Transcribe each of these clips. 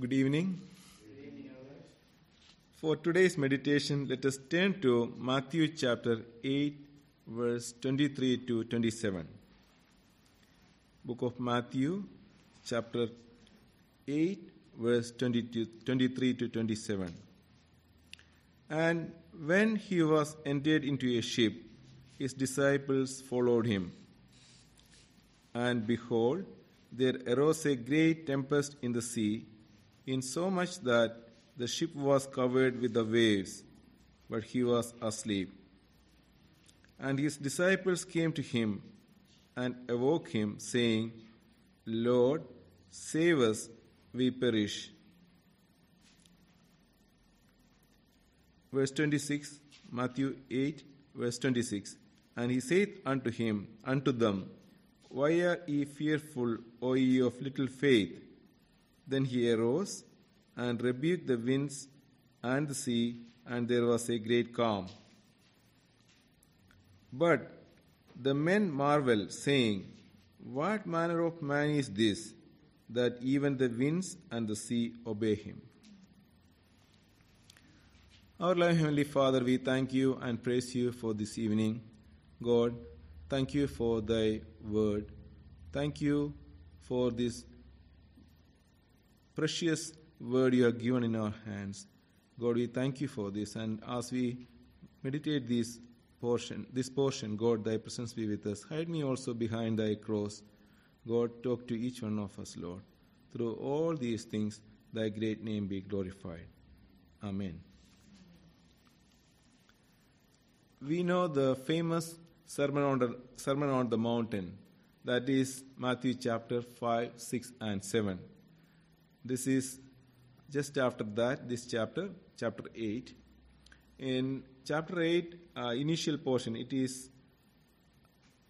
Good evening. For today's meditation, let us turn to Matthew chapter 8, verse 23 to 27. Book of Matthew, chapter 8, verse 22, 23 to 27. And when he was entered into a ship, his disciples followed him. And behold, there arose a great tempest in the sea, insomuch that the ship was covered with the waves, but he was asleep. And his disciples came to him and awoke him, saying, Lord, save us, we perish. Verse 26, Matthew 8, verse 26. And he saith unto him, unto them, Why are ye fearful, O ye of little faith? Then he arose and rebuked the winds and the sea, and there was a great calm. But the men marveled, saying, What manner of man is this, that even the winds and the sea obey him? Our loving Heavenly Father, we thank you and praise you for this evening. God, thank you for thy word. Thank you for this precious word you have given in our hands. God, we thank you for this. And as we meditate this portion, this portion, God, thy presence be with us. Hide me also behind thy cross. God, talk to each one of us, Lord. Through all these things, thy great name be glorified. Amen. We know the famous Sermon on the, Sermon on the Mountain, that is Matthew chapter 5, 6, and 7. This is just after that, this chapter, chapter 8. In chapter 8, uh, initial portion, it is,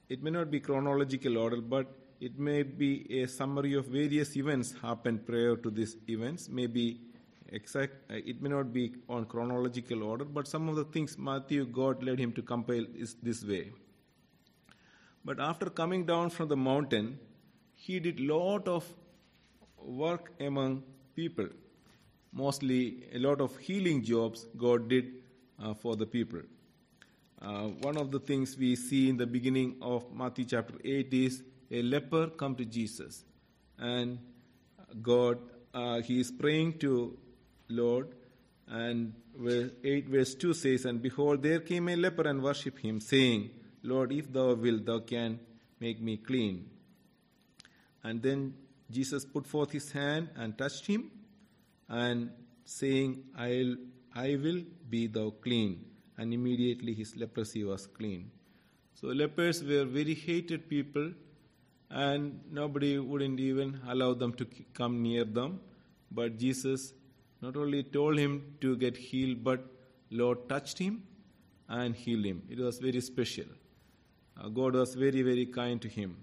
it may not be chronological order, but it may be a summary of various events happened prior to these events, maybe exact uh, it may not be on chronological order but some of the things matthew god led him to compile is this way but after coming down from the mountain he did lot of work among people mostly a lot of healing jobs god did uh, for the people uh, one of the things we see in the beginning of matthew chapter 8 is a leper come to jesus and god uh, he is praying to Lord. And verse 8 verse 2 says, And behold, there came a leper and worshipped him, saying, Lord, if thou wilt, thou can make me clean. And then Jesus put forth his hand and touched him, and saying, I'll, I will be thou clean. And immediately his leprosy was clean. So lepers were very hated people, and nobody wouldn't even allow them to come near them. But Jesus not only told him to get healed, but Lord touched him and healed him. It was very special. Uh, God was very, very kind to him.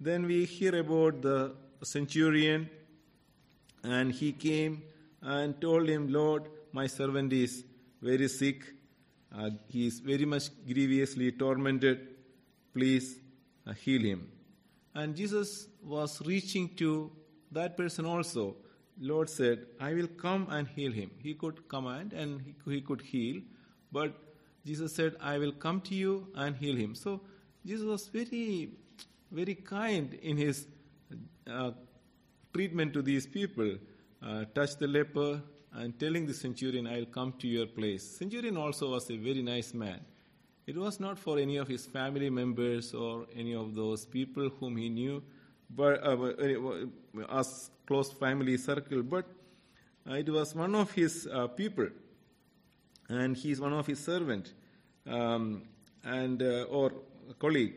Then we hear about the centurion, and he came and told him, Lord, my servant is very sick. Uh, he is very much grievously tormented. Please uh, heal him. And Jesus was reaching to that person also. Lord said, I will come and heal him. He could command and he, he could heal, but Jesus said, I will come to you and heal him. So Jesus was very, very kind in his uh, treatment to these people. Uh, touch the leper and telling the centurion, I will come to your place. Centurion also was a very nice man. It was not for any of his family members or any of those people whom he knew, but uh, as close family circle, but uh, it was one of his uh, people, and he is one of his servant, um, and uh, or colleague,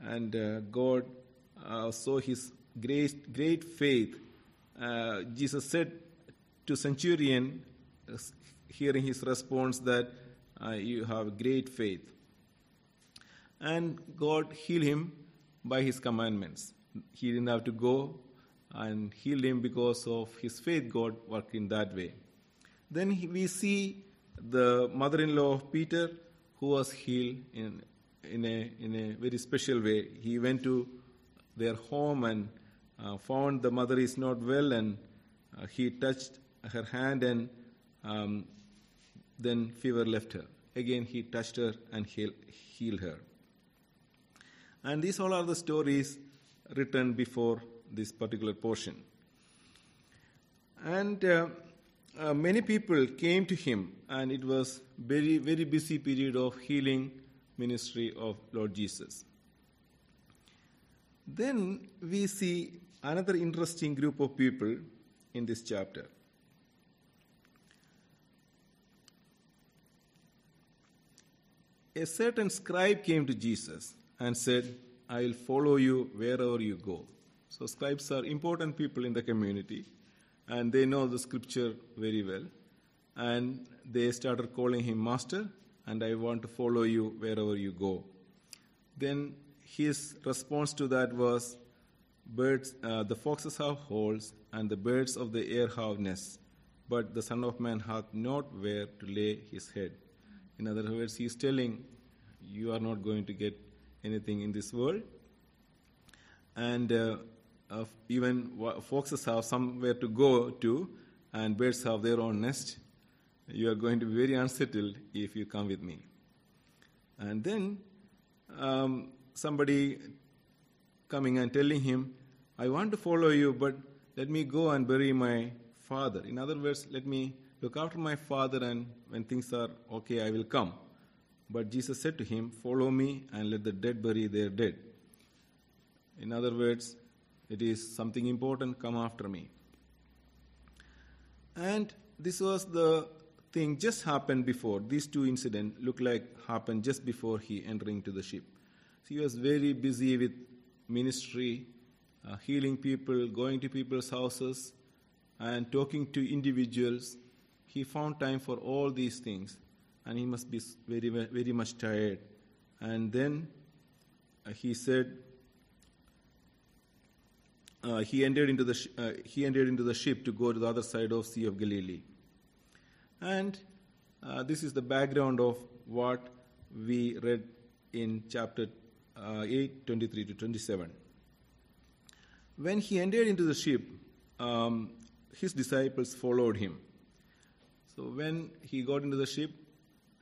and uh, God uh, saw his great great faith. Uh, Jesus said to centurion, hearing his response that you have great faith, and God healed him by his commandments. He didn't have to go and healed him because of his faith, God worked in that way. Then he, we see the mother in law of Peter who was healed in, in, a, in a very special way. He went to their home and uh, found the mother is not well, and uh, he touched her hand and um, then fever left her. Again, he touched her and heal, healed her. And these all are the stories written before this particular portion. And uh, uh, many people came to him, and it was very very busy period of healing ministry of Lord Jesus. Then we see another interesting group of people in this chapter. A certain scribe came to Jesus and said, I will follow you wherever you go. So, scribes are important people in the community and they know the scripture very well. And they started calling him Master, and I want to follow you wherever you go. Then his response to that was, Birds, uh, the foxes have holes, and the birds of the air have nests, but the Son of Man hath not where to lay his head. In other words, he is telling, You are not going to get anything in this world. And uh, uh, even foxes have somewhere to go to, and birds have their own nest. You are going to be very unsettled if you come with me. And then um, somebody coming and telling him, I want to follow you, but let me go and bury my father. In other words, let me look after my father, and when things are okay, I will come. But Jesus said to him, Follow me and let the dead bury their dead. In other words, it is something important, come after me. And this was the thing just happened before. These two incidents look like happened just before he entering to the ship. So he was very busy with ministry, uh, healing people, going to people's houses, and talking to individuals. He found time for all these things, and he must be very, very much tired. And then uh, he said, uh, he entered into the sh- uh, he entered into the ship to go to the other side of Sea of Galilee. And uh, this is the background of what we read in chapter uh, 8, 23 to 27. When he entered into the ship, um, his disciples followed him. So when he got into the ship,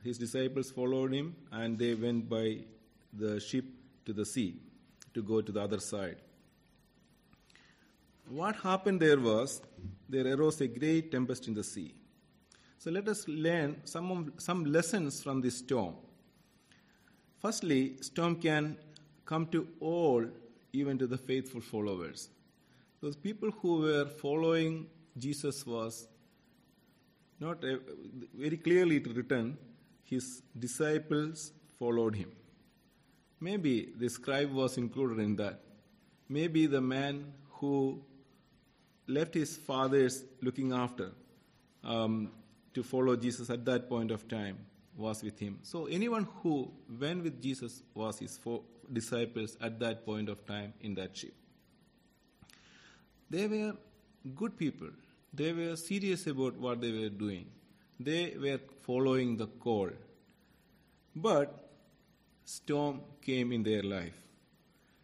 his disciples followed him and they went by the ship to the sea to go to the other side. What happened there was there arose a great tempest in the sea. So let us learn some, some lessons from this storm. Firstly, storm can come to all, even to the faithful followers. Those people who were following Jesus was not a, very clearly written, his disciples followed him. Maybe the scribe was included in that. Maybe the man who left his fathers looking after um, to follow Jesus at that point of time was with him. So anyone who went with Jesus was his four disciples at that point of time in that ship. They were good people. They were serious about what they were doing. They were following the call. But storm came in their life.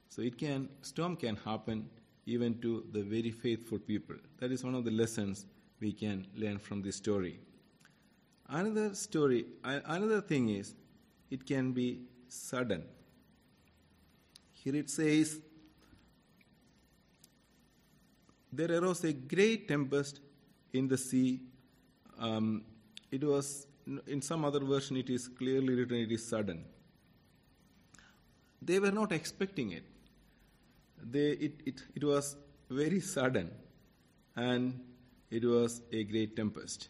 So it can storm can happen even to the very faithful people. That is one of the lessons we can learn from this story. Another story, another thing is, it can be sudden. Here it says, There arose a great tempest in the sea. Um, it was, in some other version, it is clearly written, it is sudden. They were not expecting it they, it, it, it was very sudden and it was a great tempest.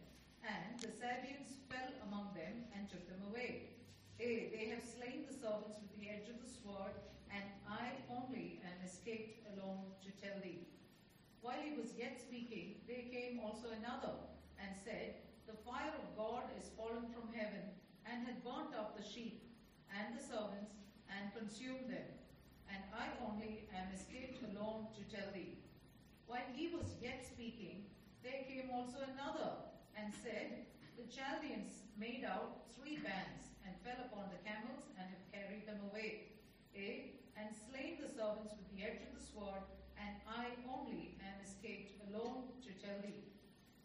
they have slain the servants with the edge of the sword, and I only am escaped alone to tell thee. While he was yet speaking, there came also another and said, The fire of God is fallen from heaven and hath burnt up the sheep and the servants and consumed them. And I only am escaped alone to tell thee. While he was yet speaking, there came also another and said, The Chaldeans made out three bands and fell upon the camels and have carried them away. Yea, and slain the servants with the edge of the sword, and I only am escaped alone to tell thee.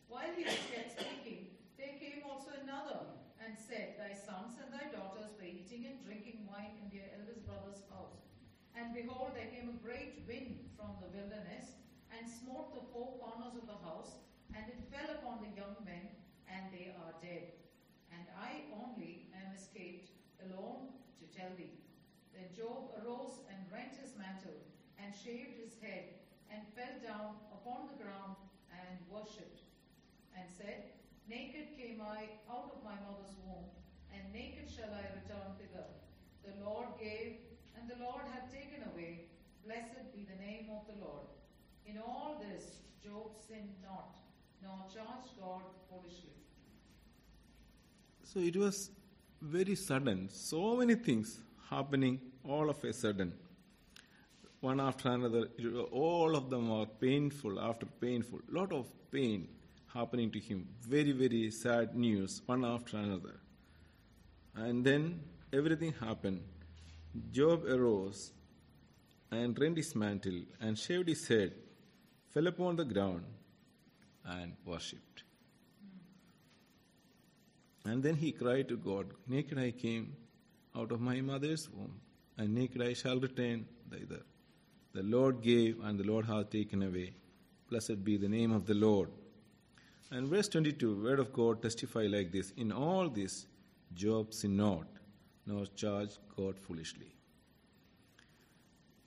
While he was yet speaking, there came also another and said, Thy sons and thy daughters were eating and drinking wine in their eldest brother's house. And behold, there came a great wind from the wilderness, and smote the four corners of the house, and it fell upon the young men, and they are dead. And I only am escaped alone to tell thee. Then Job arose and rent his mantle, and shaved his head, and fell down upon the ground, and worshipped, and said, Naked came I out of my mother's womb, and naked shall I return thither. The Lord gave, and the Lord hath taken away. Blessed be the name of the Lord. In all this Job sinned not, nor charged God foolishly. So it was very sudden. So many things happening all of a sudden. One after another. All of them are painful after painful. Lot of pain happening to him. Very, very sad news, one after another. And then everything happened. Job arose and rent his mantle and shaved his head, fell upon the ground, and worshipped. And then he cried to God, Naked I came out of my mother's womb, and naked I shall return thither. The Lord gave, and the Lord hath taken away. Blessed be the name of the Lord. And verse 22, word of God testify like this In all this, Job sinned not, nor charged God foolishly.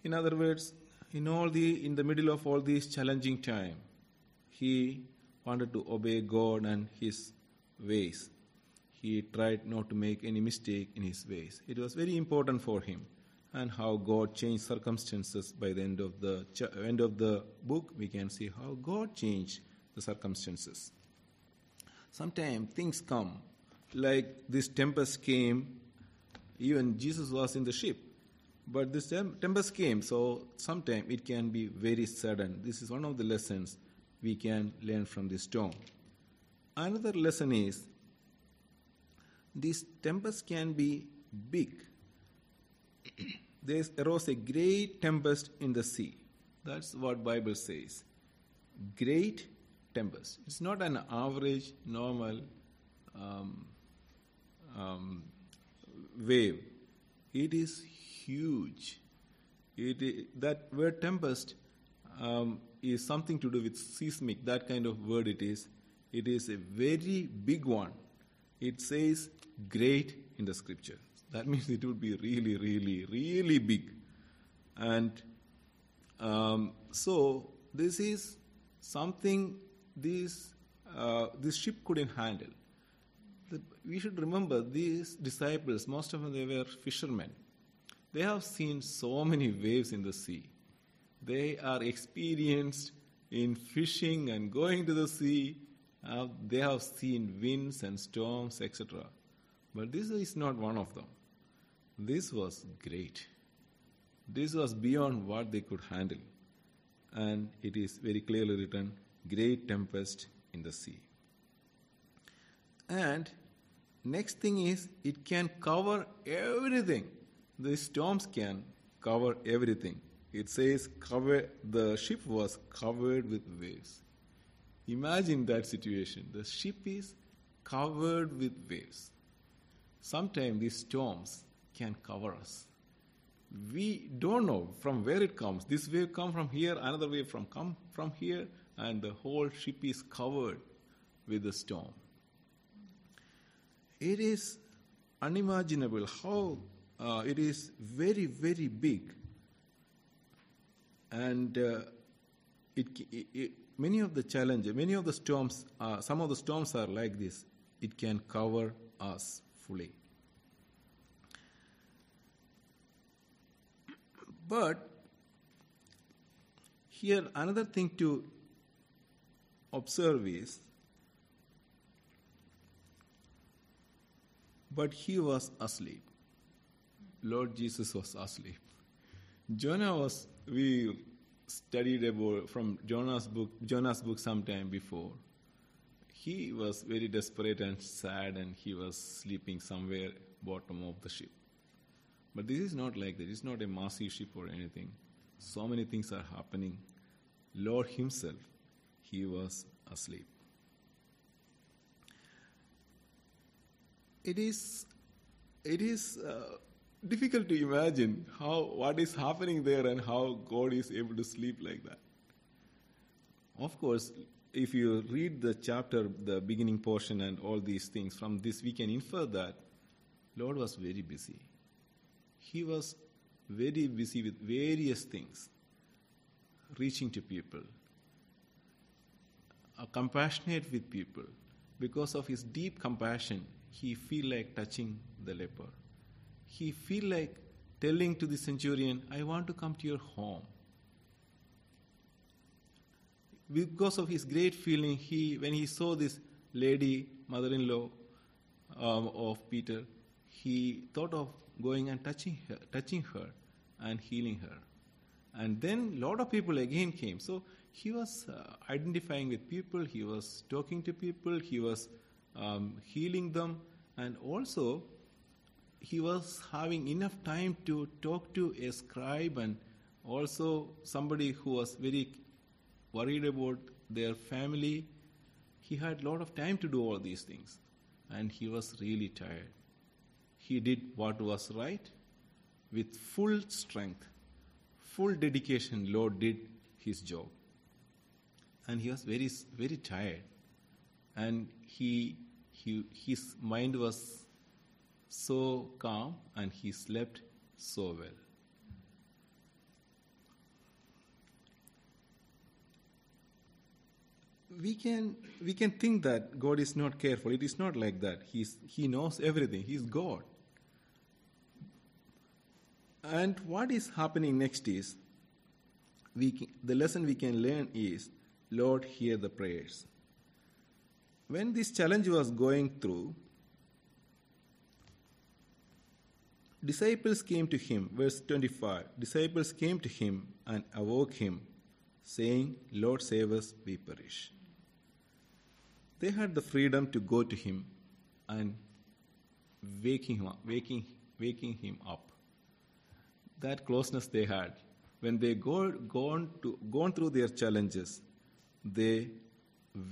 In other words, in all the in the middle of all this challenging time, he wanted to obey God and his ways. He tried not to make any mistake in his ways. It was very important for him, and how God changed circumstances. By the end of the end of the book, we can see how God changed the circumstances. Sometimes things come, like this tempest came. Even Jesus was in the ship, but this tem- tempest came. So sometimes it can be very sudden. This is one of the lessons we can learn from this storm. Another lesson is these tempests can be big. there arose a great tempest in the sea. That's what Bible says. Great tempest. It's not an average, normal um, um, wave. It is huge. It that word tempest um, is something to do with seismic. That kind of word it is. It is a very big one. It says great in the scripture. That means it would be really, really, really big. And um, so this is something this uh, this ship couldn't handle. The, we should remember these disciples. Most of them they were fishermen. They have seen so many waves in the sea. They are experienced in fishing and going to the sea. Uh, they have seen winds and storms, etc. But this is not one of them. This was great. This was beyond what they could handle. And it is very clearly written great tempest in the sea. And next thing is it can cover everything. The storms can cover everything. It says cover the ship was covered with waves. Imagine that situation. The ship is covered with waves. Sometimes these storms can cover us. We don't know from where it comes. This wave come from here, another wave from come from here, and the whole ship is covered with the storm. It is unimaginable how uh, it is very, very big. And uh, it, it, it, many of the challenges, many of the storms, uh, some of the storms are like this. It can cover us fully. But here, another thing to observe is but he was asleep. Lord Jesus was asleep. Jonah was, we studied about from Jonah's book, Jonah's book sometime before. He was very desperate and sad, and he was sleeping somewhere bottom of the ship. But this is not like that. It's not a massive ship or anything. So many things are happening. Lord Himself, He was asleep. It is, it is uh, difficult to imagine how what is happening there and how God is able to sleep like that. Of course, if you read the chapter, the beginning portion, and all these things, from this we can infer that Lord was very busy. He was very busy with various things, reaching to people, uh, compassionate with people. Because of his deep compassion, he feel like touching the leper. He feel like telling to the centurion, "I want to come to your home." Because of his great feeling, he when he saw this lady, mother-in-law um, of Peter, he thought of going and touching her, touching her and healing her. And then a lot of people again came. So he was uh, identifying with people, he was talking to people, he was um, healing them, and also he was having enough time to talk to a scribe and also somebody who was very worried about their family. He had a lot of time to do all these things, and he was really tired. He did what was right with full strength, full dedication. Lord did his job, and he was very very tired, and he, he his mind was so calm, and he slept so well. we can we can think that God is not careful. It is not like that. He's, he knows everything. He's God. And what is happening next is we can, the lesson we can learn is Lord hear the prayers. When this challenge was going through, disciples came to him, verse 25. Disciples came to him and awoke him, saying, Lord, save us, we perish they had the freedom to go to him and waking him up, waking, waking him up. That closeness they had. When they go, gone, to, gone through their challenges, they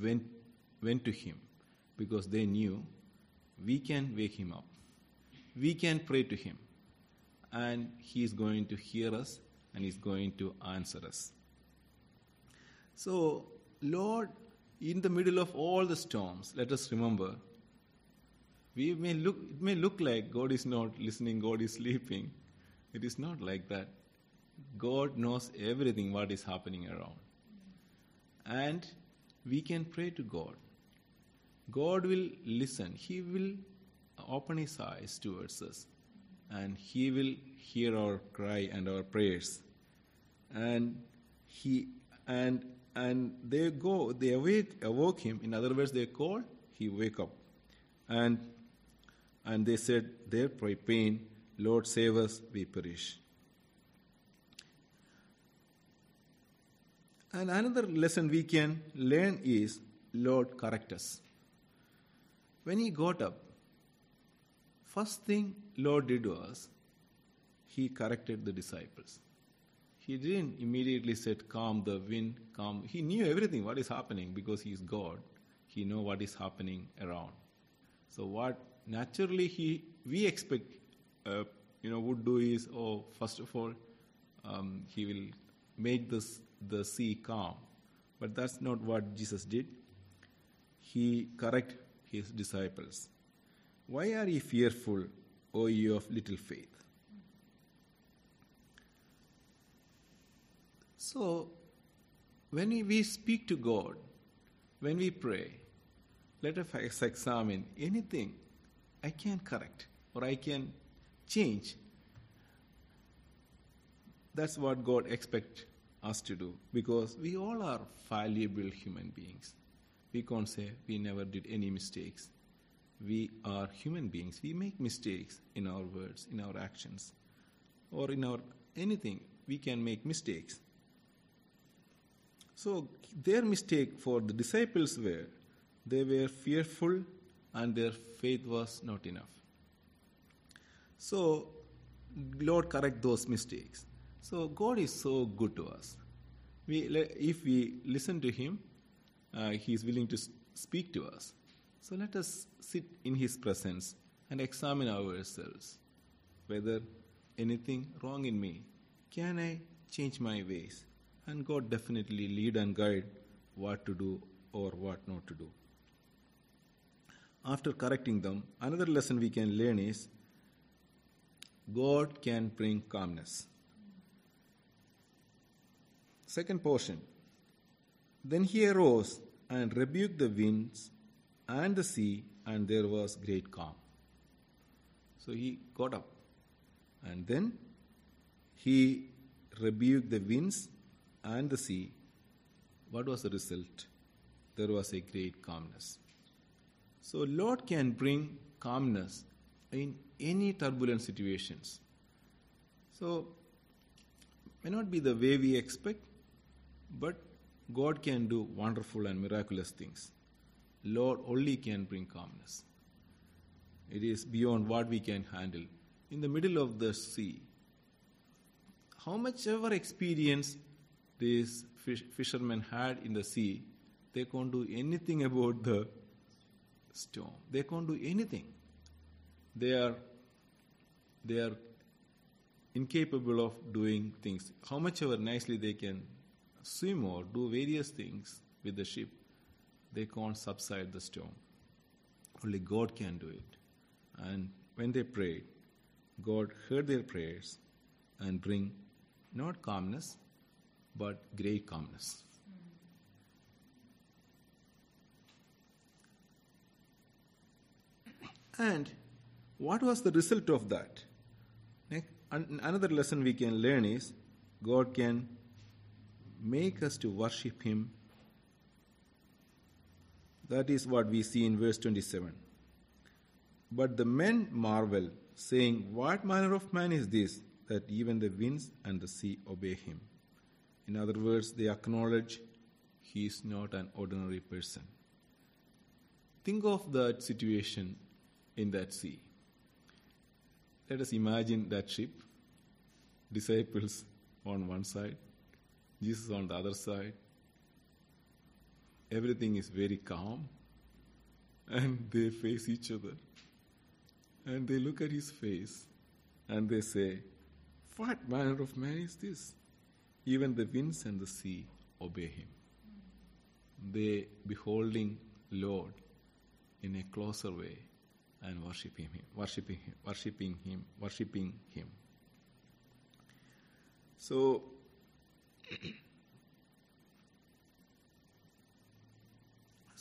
went, went to him because they knew we can wake him up. We can pray to him. And he is going to hear us and he's going to answer us. So, Lord in the middle of all the storms, let us remember, we may look, it may look like God is not listening, God is sleeping. It is not like that. God knows everything what is happening around. And we can pray to God. God will listen. He will open his eyes towards us. And he will hear our cry and our prayers. And he and and they go, they awake, awoke him. In other words, they call, he wake up. And, and they said, their pain, Lord, save us, we perish. And another lesson we can learn is, Lord, correct us. When he got up, first thing Lord did was, he corrected the disciples. He didn't immediately said, calm the wind, calm. He knew everything, what is happening, because he is God. He know what is happening around. So what naturally he we expect, uh, you know, would do is, oh, first of all, um, he will make this the sea calm. But that's not what Jesus did. He correct his disciples. Why are ye fearful, O ye of little faith? So, when we speak to God, when we pray, let us examine anything I can correct or I can change. That's what God expects us to do because we all are fallible human beings. we can't say we never did any mistakes. We are human beings. We make mistakes in our words, in our actions, or in our anything. We can make mistakes. So their mistake for the disciples were they were fearful and their faith was not enough. So Lord correct those mistakes. So God is so good to us. We, if we listen to Him, uh, He is willing to speak to us. So let us sit in His presence and examine ourselves whether anything wrong in me. Can I change my ways? And God definitely lead and guide what to do or what not to do. After correcting them, another lesson we can learn is God can bring calmness. Second portion. Then he arose and rebuked the winds and the sea, and there was great calm. So he got up. And then he rebuked the winds and the sea. What was the result? There was a great calmness. So Lord can bring calmness in any turbulent situations. So may not be the way we expect, but God can do wonderful and miraculous things. Lord only can bring calmness. It is beyond what we can handle. In the middle of the sea, how much ever experience these fish, fishermen had in the sea, they can't do anything about the storm. They can't do anything. They are they are incapable of doing things. How much ever nicely they can swim or do various things with the ship, they can't subside the storm. Only God can do it. And when they prayed, God heard their prayers and bring not calmness, but great calmness. And what was the result of that? Another lesson we can learn is God can make us to worship Him. That is what we see in verse 27. But the men marvel, saying, What manner of man is this, that even the winds and the sea obey him? In other words, they acknowledge he is not an ordinary person. Think of that situation in that sea. Let us imagine that ship, disciples on one side, Jesus on the other side. Everything is very calm, and they face each other. And they look at his face and they say, What manner of man is this? Even the winds and the sea obey him. They beholding Lord in a closer way and worshiping him, worshiping him, worshiping him, worshiping him. So,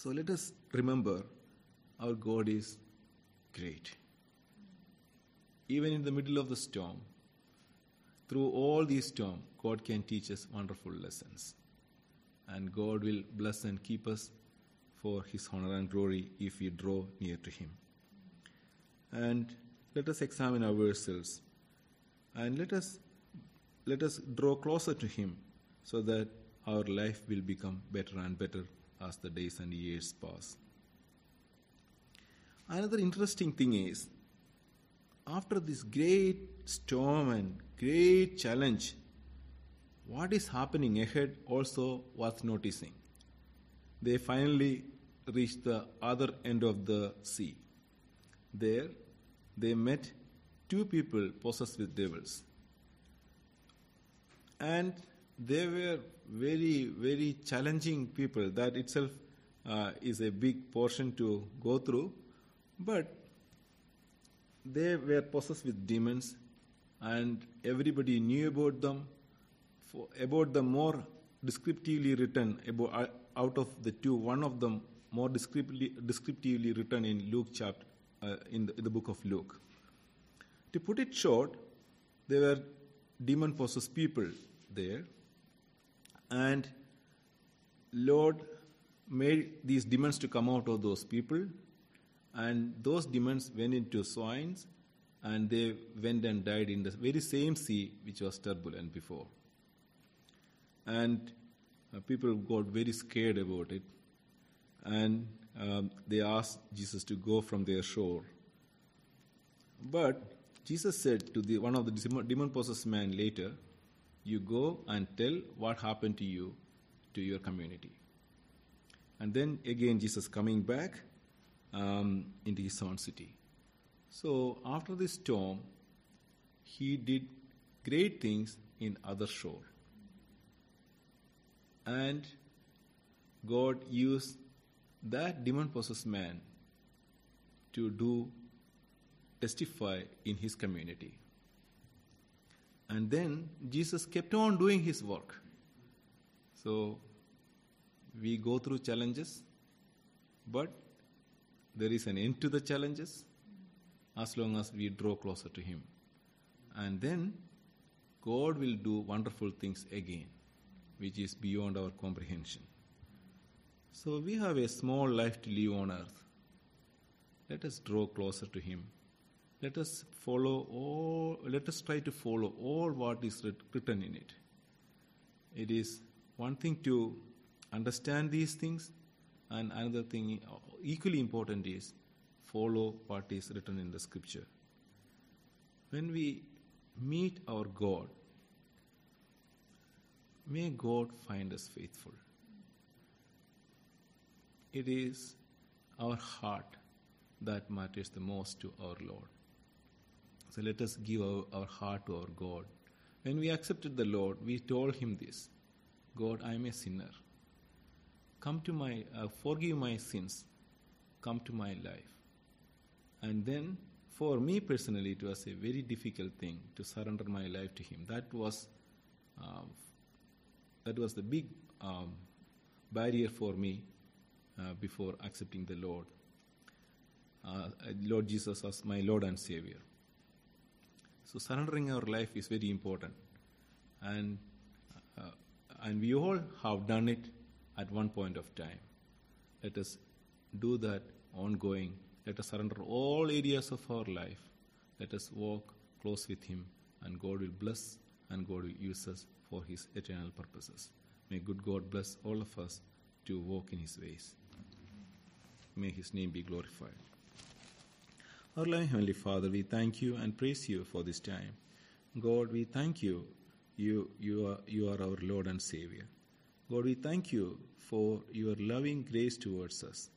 so let us remember our God is great. Even in the middle of the storm, through all these storms, God can teach us wonderful lessons. And God will bless and keep us for His honor and glory if we draw near to Him and let us examine ourselves and let us let us draw closer to him so that our life will become better and better as the days and years pass. Another interesting thing is after this great storm and great challenge what is happening ahead also worth noticing. They finally reached the other end of the sea. There, they met two people possessed with devils. And they were very, very challenging people. That itself uh, is a big portion to go through. But they were possessed with demons, and everybody knew about them. For, about them more descriptively written about, uh, out of the two, one of them more descriptively, descriptively written in Luke chapter uh, in, the, in the book of Luke. To put it short, there were demon possessed people there, and Lord made these demons to come out of those people, and those demons went into swines, and they went and died in the very same sea which was turbulent before. And uh, people got very scared about it, and um, they asked Jesus to go from their shore. But Jesus said to the, one of the demon possessed man later, You go and tell what happened to you to your community. And then again, Jesus coming back um, into his own city. So after this storm, he did great things in other shore. And God used that demon possessed man to do testify in his community. And then Jesus kept on doing his work. So we go through challenges, but there is an end to the challenges as long as we draw closer to Him. And then God will do wonderful things again, which is beyond our comprehension. So we have a small life to live on earth. Let us draw closer to Him. Let us follow all, let us try to follow all what is written in it. It is one thing to understand these things, and another thing equally important is follow what is written in the scripture. When we meet our God, may God find us faithful. It is our heart that matters the most to our Lord. So let us give our, our heart to our God. When we accepted the Lord, we told him this God, I am a sinner come to my, uh, forgive my sins, come to my life. And then, for me personally, it was a very difficult thing to surrender my life to Him. That was, uh, that was the big um, barrier for me uh, before accepting the Lord, uh, Lord Jesus as my Lord and Savior. So surrendering our life is very important, and uh, and we all have done it at one point of time. Let us do that ongoing. Let us surrender all areas of our life. Let us walk close with Him, and God will bless and God will use us for His eternal purposes. May good God bless all of us to walk in His ways. May His name be glorified. Our loving Heavenly Father, we thank you and praise you for this time. God, we thank you. You, you, are, you are our Lord and Savior. God, we thank you for your loving grace towards us.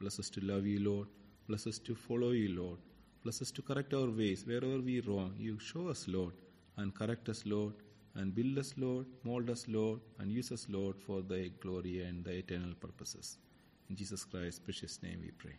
Bless us to love you, Lord. Bless us to follow you, Lord. Bless us to correct our ways. Wherever we wrong, you show us, Lord, and correct us, Lord, and build us, Lord, mold us, Lord, and use us, Lord, for thy glory and thy eternal purposes. In Jesus Christ's precious name we pray.